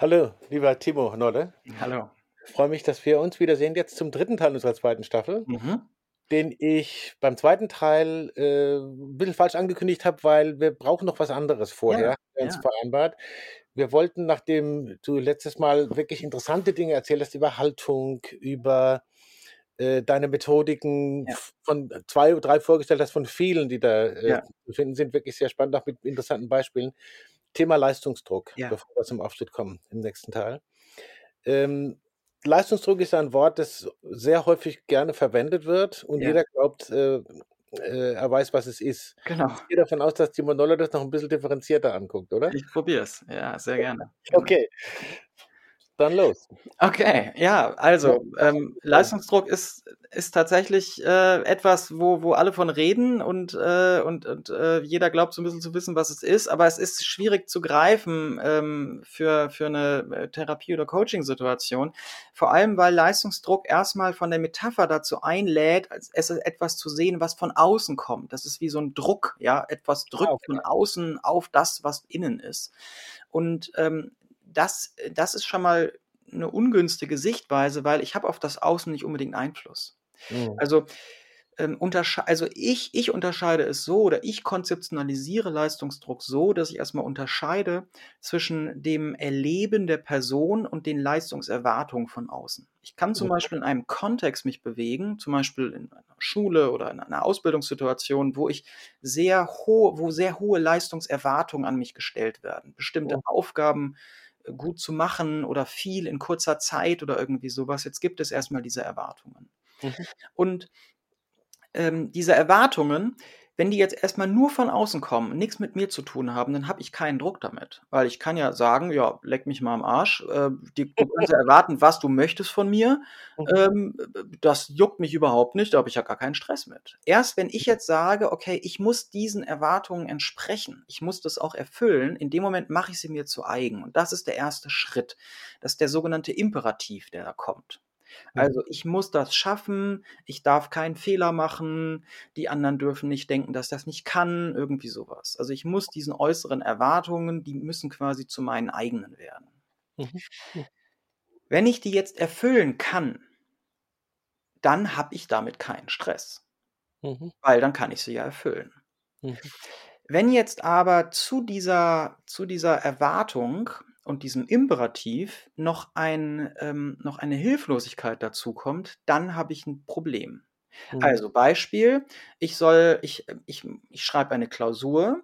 Hallo, lieber Timo Nolle. Hallo. Ich freue mich, dass wir uns wiedersehen jetzt zum dritten Teil unserer zweiten Staffel, Mhm. den ich beim zweiten Teil äh, ein bisschen falsch angekündigt habe, weil wir brauchen noch was anderes vorher, Ja, uns ja. vereinbart. Wir wollten, nachdem du letztes Mal wirklich interessante Dinge erzählt hast über Haltung, über äh, deine Methodiken Ja. von zwei oder drei vorgestellt hast, von vielen, die da äh, zu finden sind, wirklich sehr spannend, auch mit interessanten Beispielen. Thema Leistungsdruck, Ja. bevor wir zum Aufschnitt kommen im nächsten Teil. Ähm, Leistungsdruck ist ein Wort, das sehr häufig gerne verwendet wird und Ja. jeder glaubt, äh, äh, er weiß, was es ist. Genau. Ich gehe davon aus, dass Timo Noller das noch ein bisschen differenzierter anguckt, oder? Ich probiere es. Ja, sehr gerne. Genau. Okay, dann los. Okay, ja, also ähm, Leistungsdruck ist, ist tatsächlich äh, etwas, wo, wo alle von reden und, äh, und, und äh, jeder glaubt so ein bisschen zu wissen, was es ist, aber es ist schwierig zu greifen ähm, für, für eine äh, Therapie- oder Coaching-Situation. Vor allem, weil Leistungsdruck erstmal von der Metapher dazu einlädt, es ist etwas zu sehen, was von außen kommt. Das ist wie so ein Druck, ja, etwas drückt okay. von außen auf das, was innen ist. Und ähm, das, das ist schon mal eine ungünstige Sichtweise, weil ich habe auf das Außen nicht unbedingt Einfluss. Mhm. Also, ähm, also ich, ich unterscheide es so oder ich konzeptionalisiere Leistungsdruck so, dass ich erstmal unterscheide zwischen dem Erleben der Person und den Leistungserwartungen von außen. Ich kann zum Mhm. Beispiel in einem Kontext mich bewegen, zum Beispiel in einer Schule oder in einer Ausbildungssituation, wo ich sehr hohe, wo sehr hohe Leistungserwartungen an mich gestellt werden, bestimmte Mhm. Aufgaben äh, gut zu machen oder viel in kurzer Zeit oder irgendwie sowas. Jetzt gibt es erstmal diese Erwartungen. Mhm. Und ähm, diese Erwartungen, wenn die jetzt erstmal nur von außen kommen, nichts mit mir zu tun haben, dann habe ich keinen Druck damit. Weil ich kann ja sagen, ja, leck mich mal am Arsch. Äh, die, du kannst ja erwarten, was du möchtest von mir. Mhm. Ähm, das juckt mich überhaupt nicht, da habe ich ja gar keinen Stress mit. Erst wenn ich jetzt sage, okay, ich muss diesen Erwartungen entsprechen, ich muss das auch erfüllen, in dem Moment mache ich sie mir zu eigen. Und das ist der erste Schritt. Das ist der sogenannte Imperativ, der da kommt. Also ich muss das schaffen, ich darf keinen Fehler machen, die anderen dürfen nicht denken, dass das nicht kann, irgendwie sowas. Also ich muss diesen äußeren Erwartungen, die müssen quasi zu meinen eigenen werden. Mhm. Wenn ich die jetzt erfüllen kann, dann habe ich damit keinen Stress, Mhm. weil dann kann ich sie ja erfüllen. Mhm. Wenn jetzt aber zu dieser, zu dieser Erwartung und diesem Imperativ noch, ein, ähm, noch eine Hilflosigkeit dazu kommt, dann habe ich ein Problem. Mhm. Also Beispiel, ich soll, ich, ich, ich schreibe eine Klausur,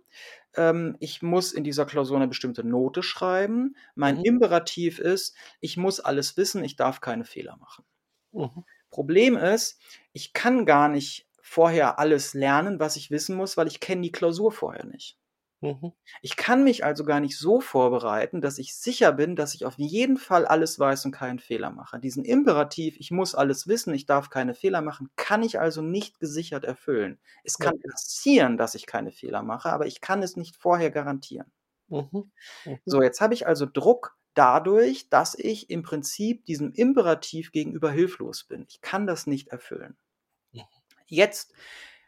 ähm, ich muss in dieser Klausur eine bestimmte Note schreiben. Mein Mhm. Imperativ ist, ich muss alles wissen, ich darf keine Fehler machen. Mhm. Problem ist, ich kann gar nicht vorher alles lernen, was ich wissen muss, weil ich kenne die Klausur vorher nicht. Mhm. Ich kann mich also gar nicht so vorbereiten, dass ich sicher bin, dass ich auf jeden Fall alles weiß und keinen Fehler mache. Diesen Imperativ, ich muss alles wissen, ich darf keine Fehler machen, kann ich also nicht gesichert erfüllen. Es kann passieren, dass ich keine Fehler mache, aber ich kann es nicht vorher garantieren. Mhm. Mhm. So, jetzt habe ich also Druck dadurch, dass ich im Prinzip diesem Imperativ gegenüber hilflos bin. Ich kann das nicht erfüllen. Jetzt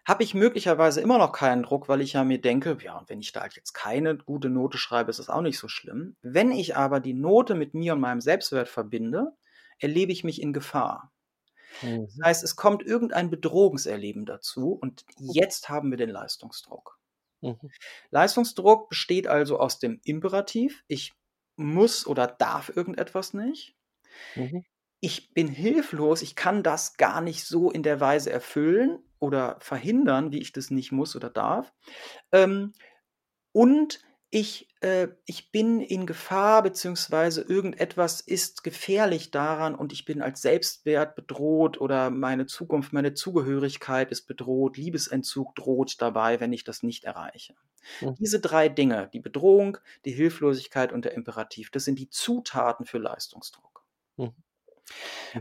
habe ich möglicherweise immer noch keinen Druck, weil ich ja mir denke, ja, und wenn ich da halt jetzt keine gute Note schreibe, ist das auch nicht so schlimm. Wenn ich aber die Note mit mir und meinem Selbstwert verbinde, erlebe ich mich in Gefahr. Das Mhm. heißt, es kommt irgendein Bedrohungserleben dazu und jetzt haben wir den Leistungsdruck. Mhm. Leistungsdruck besteht also aus dem Imperativ, ich muss oder darf irgendetwas nicht. Mhm. Ich bin hilflos, ich kann das gar nicht so in der Weise erfüllen oder verhindern, wie ich das nicht muss oder darf. Ähm, und ich, äh, ich bin in Gefahr, beziehungsweise irgendetwas ist gefährlich daran und ich bin als Selbstwert bedroht oder meine Zukunft, meine Zugehörigkeit ist bedroht, Liebesentzug droht dabei, wenn ich das nicht erreiche. Mhm. Diese drei Dinge, die Bedrohung, die Hilflosigkeit und der Imperativ, das sind die Zutaten für Leistungsdruck. Mhm.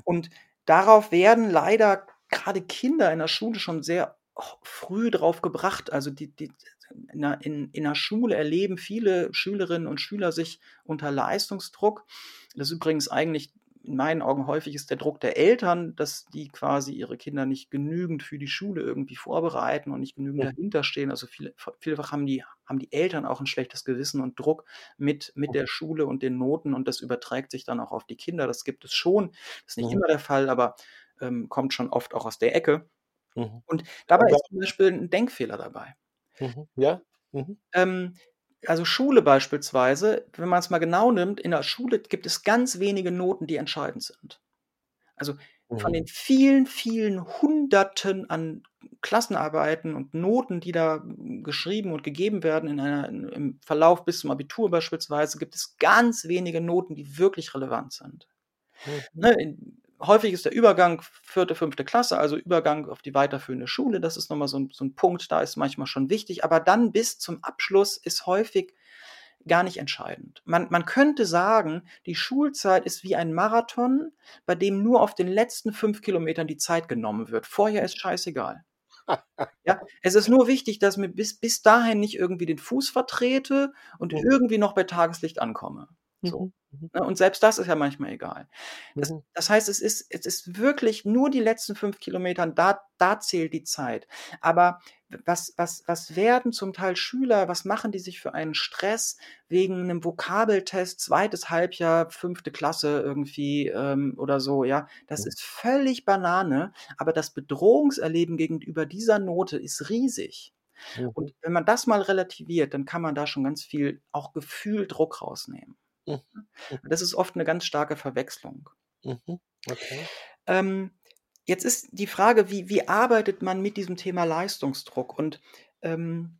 Und darauf werden leider gerade Kinder in der Schule schon sehr früh drauf gebracht. Also die, die, in, der, in, in der Schule erleben viele Schülerinnen und Schüler sich unter Leistungsdruck. Das ist übrigens eigentlich in meinen Augen häufig ist der Druck der Eltern, dass die quasi ihre Kinder nicht genügend für die Schule irgendwie vorbereiten und nicht genügend Mhm. dahinterstehen. Also viele, vielfach haben die, haben die Eltern auch ein schlechtes Gewissen und Druck mit, mit der Schule und den Noten und das überträgt sich dann auch auf die Kinder. Das gibt es schon. Das ist nicht Mhm. immer der Fall, aber ähm, kommt schon oft auch aus der Ecke. Mhm. Und dabei Aber ist zum Beispiel ein Denkfehler dabei. Mhm. Ja? Mhm. Ähm, also Schule beispielsweise, wenn man es mal genau nimmt, in der Schule gibt es ganz wenige Noten, die entscheidend sind. Also von Mhm. den vielen, vielen Hunderten an Klassenarbeiten und Noten, die da geschrieben und gegeben werden in einer, in, im Verlauf bis zum Abitur beispielsweise, gibt es ganz wenige Noten, die wirklich relevant sind. Mhm. Ne, in, häufig ist der Übergang vierte, fünfte Klasse, also Übergang auf die weiterführende Schule. Das ist nochmal so ein, so ein Punkt, da ist manchmal schon wichtig. Aber dann bis zum Abschluss ist häufig gar nicht entscheidend. Man, man könnte sagen, die Schulzeit ist wie ein Marathon, bei dem nur auf den letzten fünf Kilometern die Zeit genommen wird. Vorher ist scheißegal. Ja, es ist nur wichtig, dass mir bis, bis dahin nicht irgendwie den Fuß vertrete und Mhm. irgendwie noch bei Tageslicht ankomme. So. Mhm. Mhm. Ne, Und selbst das ist ja manchmal egal. Das, Mhm. das heißt, es ist, es ist wirklich nur die letzten fünf Kilometern, da, da zählt die Zeit. Aber was, was, was werden zum Teil Schüler, was machen die sich für einen Stress wegen einem Vokabeltest, zweites Halbjahr, fünfte Klasse irgendwie ähm, oder so, ja? Das Mhm. ist völlig Banane, aber das Bedrohungserleben gegenüber dieser Note ist riesig. Mhm. Und wenn man das mal relativiert, dann kann man da schon ganz viel auch Gefühl Druck rausnehmen. Mhm. Das ist oft eine ganz starke Verwechslung. Mhm. Okay. Ähm, jetzt ist die Frage, wie, wie arbeitet man mit diesem Thema Leistungsdruck? Und ähm,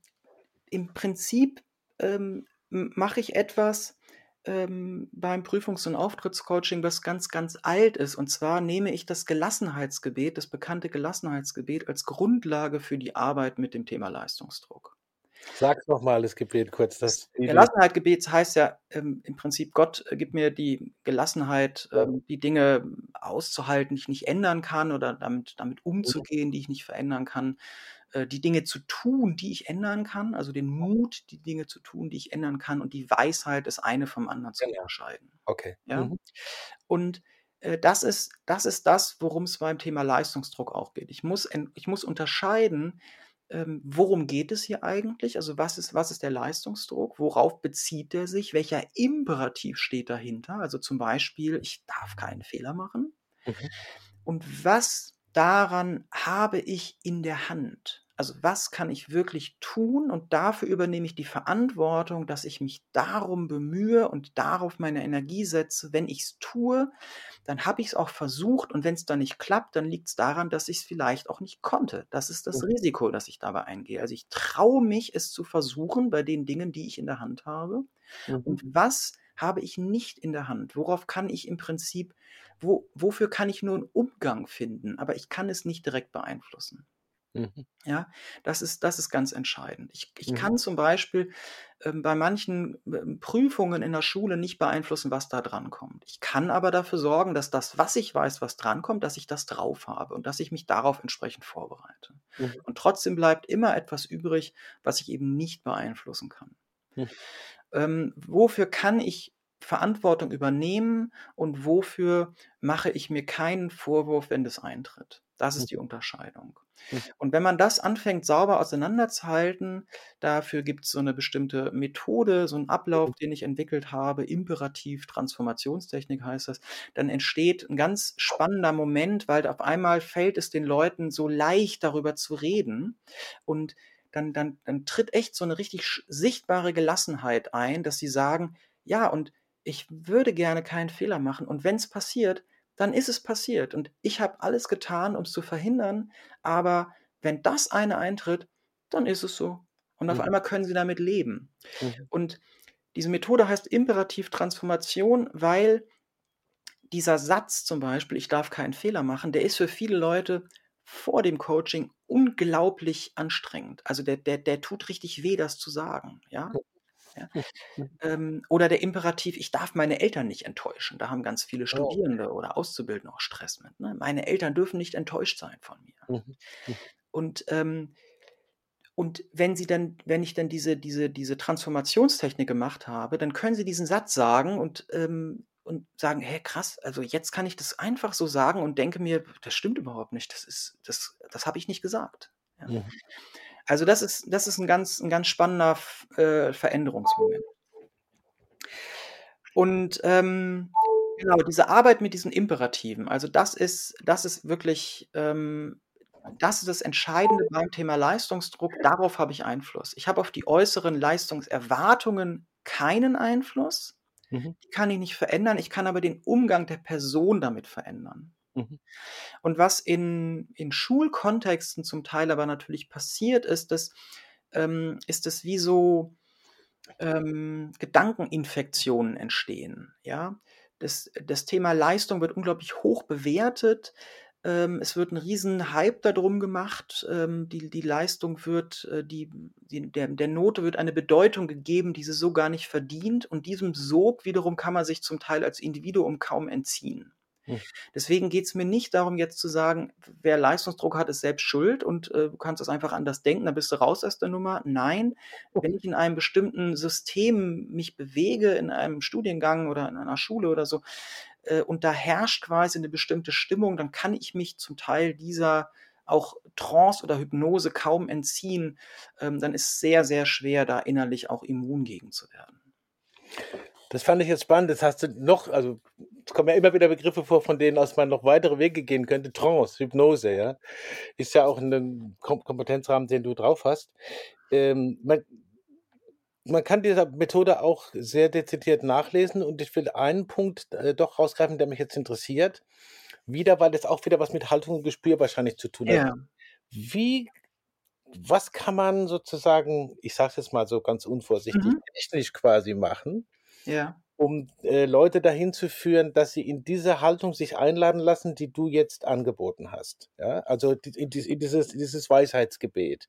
im Prinzip ähm, mache ich etwas ähm, beim Prüfungs- und Auftrittscoaching, was ganz, ganz alt ist. Und zwar nehme ich das Gelassenheitsgebet, das bekannte Gelassenheitsgebet, als Grundlage für die Arbeit mit dem Thema Leistungsdruck. Sag's nochmal, das Gebet kurz. Das die, Gelassenheitsgebet heißt ja ähm, im Prinzip, Gott äh, gibt mir die Gelassenheit, ähm, die Dinge auszuhalten, die ich nicht ändern kann oder damit, damit umzugehen, die ich nicht verändern kann, äh, die Dinge zu tun, die ich ändern kann, also den Mut, die Dinge zu tun, die ich ändern kann und die Weisheit, das eine vom anderen zu Genau. unterscheiden. okay. Ja? Mhm. Und äh, das ist, das ist das, worum es beim Thema Leistungsdruck auch geht. Ich muss, ich muss unterscheiden, ähm, worum geht es hier eigentlich? Also was ist, was ist der Leistungsdruck? Worauf bezieht er sich? Welcher Imperativ steht dahinter? Also zum Beispiel, ich darf keinen Fehler machen. Mhm. Und was daran habe ich in der Hand? Also was kann ich wirklich tun? Und dafür übernehme ich die Verantwortung, dass ich mich darum bemühe und darauf meine Energie setze. Wenn ich es tue, dann habe ich es auch versucht. Und wenn es dann nicht klappt, dann liegt es daran, dass ich es vielleicht auch nicht konnte. Das ist das Mhm. Risiko, das ich dabei eingehe. Also ich traue mich, es zu versuchen bei den Dingen, die ich in der Hand habe. Mhm. Und was habe ich nicht in der Hand? Worauf kann ich im Prinzip, wo, wofür kann ich nur einen Umgang finden, aber ich kann es nicht direkt beeinflussen. Mhm. Ja, das ist, das ist ganz entscheidend. Ich, ich Mhm. kann zum Beispiel ähm, bei manchen ähm, Prüfungen in der Schule nicht beeinflussen, was da dran kommt. Ich kann aber dafür sorgen, dass das, was ich weiß, was drankommt, dass ich das drauf habe und dass ich mich darauf entsprechend vorbereite. Mhm. Und trotzdem bleibt immer etwas übrig, was ich eben nicht beeinflussen kann. Mhm. Ähm, wofür kann ich Verantwortung übernehmen und wofür mache ich mir keinen Vorwurf, wenn das eintritt? Das ist die Unterscheidung. Mhm. Und wenn man das anfängt, sauber auseinanderzuhalten, dafür gibt es so eine bestimmte Methode, so einen Ablauf, den ich entwickelt habe, Imperativ, Transformationstechnik heißt das, dann entsteht ein ganz spannender Moment, weil auf einmal fällt es den Leuten so leicht, darüber zu reden. Und dann, dann, dann tritt echt so eine richtig sichtbare Gelassenheit ein, dass sie sagen, ja, und ich würde gerne keinen Fehler machen. Und wenn es passiert, dann ist es passiert. Und ich habe alles getan, um es zu verhindern. Aber wenn das eine eintritt, dann ist es so. Und auf Mhm. einmal können sie damit leben. Mhm. Und diese Methode heißt Imperativ Transformation, weil dieser Satz zum Beispiel, ich darf keinen Fehler machen, der ist für viele Leute vor dem Coaching unglaublich anstrengend. Also der, der, der tut richtig weh, das zu sagen. Ja? Ja. Ähm, oder der Imperativ, ich darf meine Eltern nicht enttäuschen. Da haben ganz viele Oh. Studierende oder Auszubildende auch Stress mit. Ne? Meine Eltern dürfen nicht enttäuscht sein von mir. Mhm. Mhm. Und, ähm, und wenn sie dann, wenn ich dann diese, diese, diese Transformationstechnik gemacht habe, dann können sie diesen Satz sagen und ähm, und sagen, hey, krass, also jetzt kann ich das einfach so sagen und denke mir, das stimmt überhaupt nicht, das ist, das, das habe ich nicht gesagt. Ja. Mhm. Also das ist, das ist ein ganz, ein ganz spannender äh, Veränderungsmoment. Und ähm, genau, diese Arbeit mit diesen Imperativen, also das ist, das ist wirklich, ähm, das ist das Entscheidende beim Thema Leistungsdruck. Darauf habe ich Einfluss. Ich habe auf die äußeren Leistungserwartungen keinen Einfluss. Mhm. Die kann ich nicht verändern. Ich kann aber den Umgang der Person damit verändern. Mhm. Und was in, in Schulkontexten zum Teil aber natürlich passiert, ist, dass, ähm, ist dass wie so ähm, Gedankeninfektionen entstehen. Ja? Das, das Thema Leistung wird unglaublich hoch bewertet. Ähm, es wird ein riesen Hype darum gemacht. Ähm, die, die Leistung wird, äh, die, die, der, der Note wird eine Bedeutung gegeben, die sie so gar nicht verdient. Und diesem Sog wiederum kann man sich zum Teil als Individuum kaum entziehen. Hm. Deswegen geht es mir nicht darum, jetzt zu sagen, wer Leistungsdruck hat, ist selbst schuld und äh, du kannst es einfach anders denken, dann bist du raus aus der Nummer. Nein, wenn ich in einem bestimmten System mich bewege, in einem Studiengang oder in einer Schule oder so, äh, und da herrscht quasi eine bestimmte Stimmung, dann kann ich mich zum Teil dieser auch Trance oder Hypnose kaum entziehen. Ähm, dann ist es sehr, sehr schwer, da innerlich auch immun gegen zu werden. Das fand ich jetzt spannend. Das hast du noch, also es kommen ja immer wieder Begriffe vor, von denen aus man noch weitere Wege gehen könnte. Trance, Hypnose, ja. Ist ja auch ein Kompetenzrahmen, den du drauf hast. Ähm, man, man kann diese Methode auch sehr dezidiert nachlesen und ich will einen Punkt äh, doch rausgreifen, der mich jetzt interessiert. Wieder, weil das auch wieder was mit Haltung und Gespür wahrscheinlich zu tun hat. Ja. Wie, was kann man sozusagen, ich sage es jetzt mal so ganz unvorsichtig, mhm. technisch quasi machen, ja. Um äh, Leute dahin zu führen, dass sie in diese Haltung sich einladen lassen, die du jetzt angeboten hast. Ja? Also in, dieses, dieses Weisheitsgebet.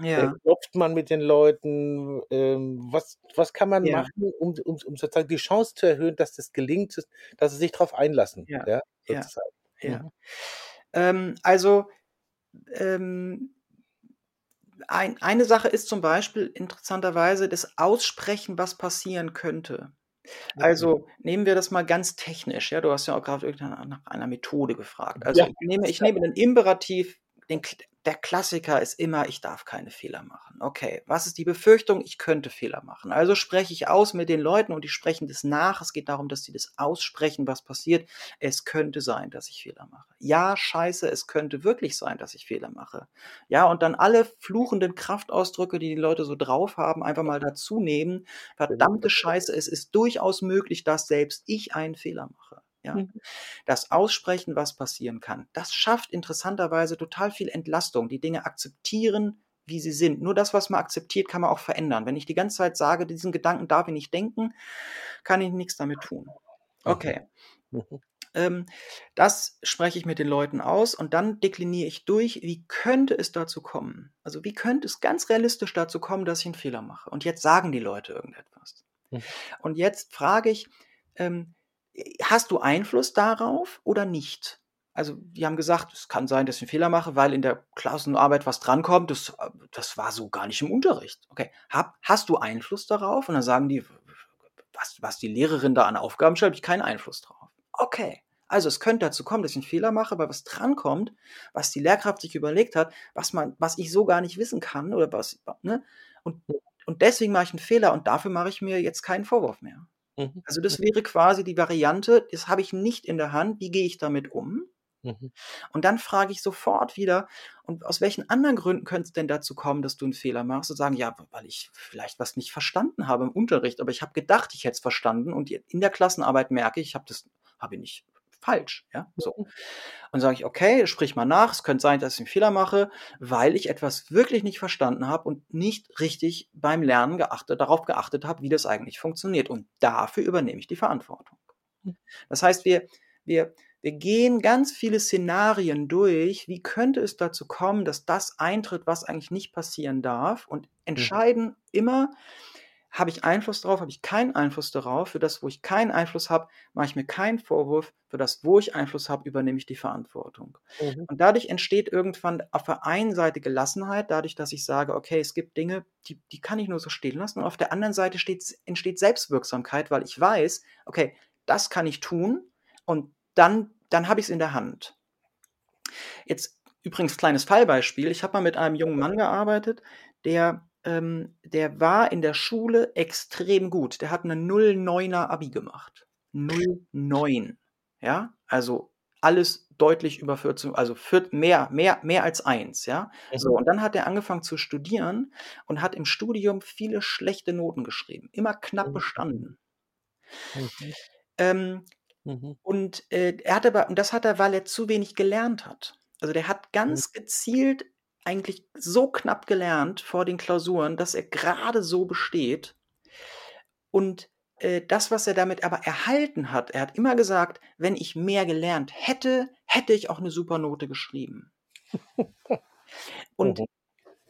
Ja. Äh, klopft man mit den Leuten? Ähm, was, was kann man ja. machen, um, um, um sozusagen die Chance zu erhöhen, dass das gelingt, dass sie sich darauf einlassen? Ja, ja, sozusagen. ja. Mhm. Ähm, also ähm, ein, eine Sache ist zum Beispiel interessanterweise das Aussprechen, was passieren könnte. Also nehmen wir das mal ganz technisch. Ja, du hast ja auch gerade nach einer Methode gefragt. Also ja, ich, nehme, ich nehme den Imperativ, den, der Klassiker ist immer, ich darf keine Fehler machen. Okay, was ist die Befürchtung? Ich könnte Fehler machen. Also spreche ich aus mit den Leuten und die sprechen das nach. Es geht darum, dass sie das aussprechen, was passiert. Es könnte sein, dass ich Fehler mache. Ja, scheiße, es könnte wirklich sein, dass ich Fehler mache. Ja, und dann alle fluchenden Kraftausdrücke, die die Leute so drauf haben, einfach mal dazu nehmen. Verdammte Scheiße, es ist durchaus möglich, dass selbst ich einen Fehler mache. Ja. Mhm. Das Aussprechen, was passieren kann, das schafft interessanterweise total viel Entlastung. Die Dinge akzeptieren, wie sie sind. Nur das, was man akzeptiert, kann man auch verändern. Wenn ich die ganze Zeit sage, diesen Gedanken darf ich nicht denken, kann ich nichts damit tun. Okay. Mhm. Ähm, das spreche ich mit den Leuten aus und dann dekliniere ich durch, wie könnte es dazu kommen? Also wie könnte es ganz realistisch dazu kommen, dass ich einen Fehler mache? Und jetzt sagen die Leute irgendetwas. Mhm. Und jetzt frage ich, ähm, hast du Einfluss darauf oder nicht? Also, die haben gesagt, es kann sein, dass ich einen Fehler mache, weil in der Klassenarbeit was drankommt. Das, das war so gar nicht im Unterricht. Okay, Hab, hast du Einfluss darauf? Und dann sagen die, was, was die Lehrerin da an Aufgaben habe ich keinen Einfluss drauf. Okay, also es könnte dazu kommen, dass ich einen Fehler mache, weil was drankommt, was die Lehrkraft sich überlegt hat, was man, was ich so gar nicht wissen kann oder was, ne? Und, und deswegen mache ich einen Fehler und dafür mache ich mir jetzt keinen Vorwurf mehr. Mhm. Also das wäre quasi die Variante, das habe ich nicht in der Hand, wie gehe ich damit um? Mhm. Und dann frage ich sofort wieder, und aus welchen anderen Gründen könnte es denn dazu kommen, dass du einen Fehler machst und sagen, ja, weil ich vielleicht was nicht verstanden habe im Unterricht, aber ich habe gedacht, ich hätte es verstanden und in der Klassenarbeit merke ich, ich habe das habe ich nicht falsch. Ja, so. Mhm. Und sage ich, okay, sprich mal nach. Es könnte sein, dass ich einen Fehler mache, weil ich etwas wirklich nicht verstanden habe und nicht richtig beim Lernen geachtet, darauf geachtet habe, wie das eigentlich funktioniert. Und dafür übernehme ich die Verantwortung. Hm. Das heißt, wir, wir, wir gehen ganz viele Szenarien durch. Wie könnte es dazu kommen, dass das eintritt, was eigentlich nicht passieren darf? Und mhm. entscheiden mhm. immer, habe ich Einfluss darauf? Habe ich keinen Einfluss darauf? Für das, wo ich keinen Einfluss habe, mache ich mir keinen Vorwurf. Für das, wo ich Einfluss habe, übernehme ich die Verantwortung. Mhm. Und dadurch entsteht irgendwann auf der einen Seite Gelassenheit, dadurch, dass ich sage, okay, es gibt Dinge, die, die kann ich nur so stehen lassen. Und auf der anderen Seite steht, entsteht Selbstwirksamkeit, weil ich weiß, okay, das kann ich tun und dann, dann habe ich es in der Hand. Jetzt übrigens kleines Fallbeispiel. Ich habe mal mit einem jungen Mann gearbeitet, der, ähm, der war in der Schule extrem gut. Der hat eine 09er Abi gemacht. 09. Ja, also alles deutlich über 14, also mehr, mehr, mehr als eins, ja. So, und dann hat er angefangen zu studieren und hat im Studium viele schlechte Noten geschrieben, immer knapp Mhm. bestanden. Mhm. Ähm, Mhm. und äh, er hat aber, und das hat er, weil er zu wenig gelernt hat. Also der hat Mhm. ganz gezielt eigentlich so knapp gelernt vor den Klausuren, dass er gerade so besteht. Und äh, das, was er damit aber erhalten hat, er hat immer gesagt, wenn ich mehr gelernt hätte, hätte ich auch eine super Note geschrieben. Und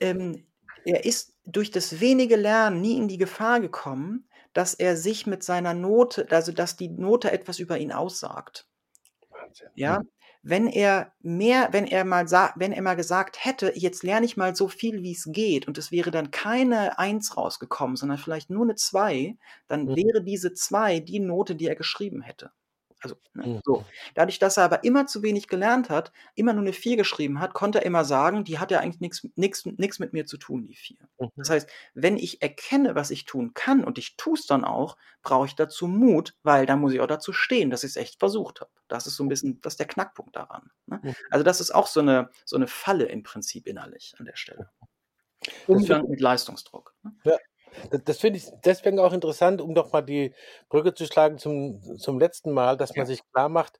ähm, er ist durch das wenige Lernen nie in die Gefahr gekommen, dass er sich mit seiner Note, also dass die Note etwas über ihn aussagt. Wahnsinn. Ja. Wenn er mehr, wenn er mal wenn er mal gesagt hätte, jetzt lerne ich mal so viel, wie es geht, und es wäre dann keine Eins rausgekommen, sondern vielleicht nur eine Zwei, dann Mhm. wäre diese Zwei die Note, die er geschrieben hätte. Also, ne, so. Mhm. Dadurch, dass er aber immer zu wenig gelernt hat, immer nur eine Vier geschrieben hat, konnte er immer sagen, die hat ja eigentlich nichts mit mir zu tun, die Vier. Das Mhm. heißt, wenn ich erkenne, was ich tun kann und ich tue es dann auch, brauche ich dazu Mut, weil dann muss ich auch dazu stehen, dass ich es echt versucht habe. Das ist so ein bisschen, das ist der Knackpunkt daran. Ne? Mhm. Also das ist auch so eine, so eine Falle im Prinzip innerlich an der Stelle. Das finde Umgang mit Leistungsdruck. Ne? ja, das, das finde ich deswegen auch interessant, um doch mal die Brücke zu schlagen zum, zum letzten Mal, dass man Ja, sich klar macht,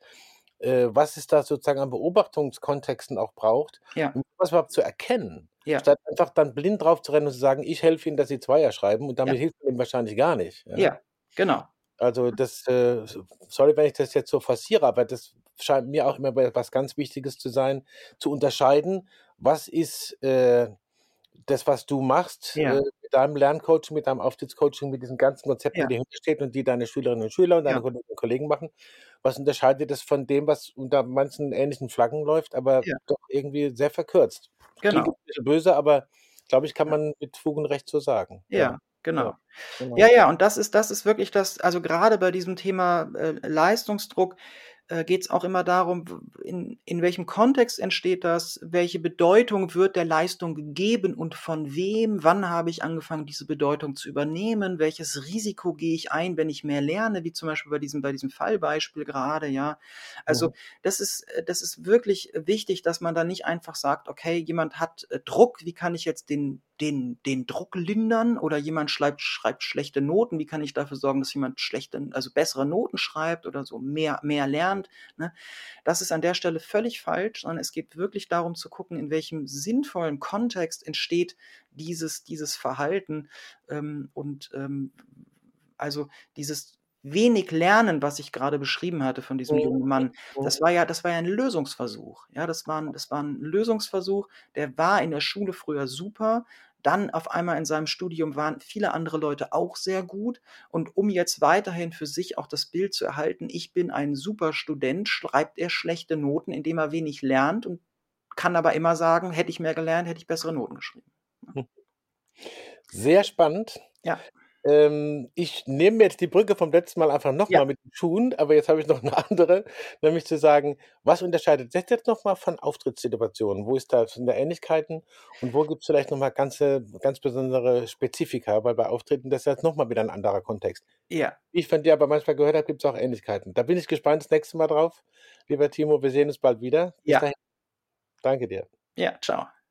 äh, was es da sozusagen an Beobachtungskontexten auch braucht, ja, um was überhaupt zu erkennen. ja, Statt einfach dann blind drauf zu rennen und zu sagen, ich helfe Ihnen, dass Sie Zweier schreiben und damit hilft man ihm wahrscheinlich gar nicht. Ja? ja, genau. Also das, äh, sorry, wenn ich das jetzt so forciere, aber das scheint mir auch immer was ganz Wichtiges zu sein, zu unterscheiden, was ist äh, das, was du machst Ja, äh, mit deinem Lerncoaching, mit deinem Aufstiegscoaching, mit diesen ganzen Konzepten, die ja, dahinter stehen und die deine Schülerinnen und Schüler und deine ja, Kolleginnen und Kollegen machen. Was unterscheidet das von dem, was unter manchen ähnlichen Flaggen läuft, aber doch irgendwie sehr verkürzt? Genau. ein bisschen böse, aber glaube ich, kann man mit Fug und Recht so sagen. Ja, ja, genau. ja, genau. Ja, ja, und das ist, das ist wirklich das, also gerade bei diesem Thema äh, Leistungsdruck äh, geht es auch immer darum, in, in welchem Kontext entsteht das, welche Bedeutung wird der Leistung gegeben und von wem, wann habe ich angefangen, diese Bedeutung zu übernehmen, welches Risiko gehe ich ein, wenn ich mehr lerne, wie zum Beispiel bei diesem, bei diesem Fallbeispiel gerade, ja. Also Mhm. das ist, äh, das ist wirklich wichtig, dass man da nicht einfach sagt, okay, jemand hat äh, Druck, wie kann ich jetzt den, den, den Druck lindern? Oder jemand schreibt, schreibt schlechte Noten, wie kann ich dafür sorgen, dass jemand schlechte, also bessere Noten schreibt oder so mehr, mehr lernt? Ne? Das ist an der Stelle völlig falsch, sondern es geht wirklich darum zu gucken, in welchem sinnvollen Kontext entsteht dieses, dieses Verhalten ähm, und ähm, also dieses wenig Lernen, was ich gerade beschrieben hatte von diesem jungen Mann, das war ja, das war ja ein Lösungsversuch. Ja, das war, das war ein Lösungsversuch, der war in der Schule früher super. Dann auf einmal in seinem Studium waren viele andere Leute auch sehr gut. Und um jetzt weiterhin für sich auch das Bild zu erhalten, ich bin ein super Student, schreibt er schlechte Noten, indem er wenig lernt und kann aber immer sagen, hätte ich mehr gelernt, hätte ich bessere Noten geschrieben. Mhm. Sehr spannend. Ja, Ähm, ich nehme jetzt die Brücke vom letzten Mal einfach ja, nochmal mit den Schuhen, aber jetzt habe ich noch eine andere, nämlich zu sagen, was unterscheidet das jetzt nochmal von Auftrittssituationen? Wo ist da sind da Ähnlichkeiten und wo gibt es vielleicht nochmal ganze, ganz besondere Spezifika, weil bei Auftritten das ist jetzt nochmal wieder ein anderer Kontext. ja. Ich von dir aber manchmal gehört habe, gibt es auch Ähnlichkeiten. Da bin ich gespannt das nächste Mal drauf. Lieber Timo, wir sehen uns bald wieder. Bis Ja, dahin, danke dir. ja, ciao.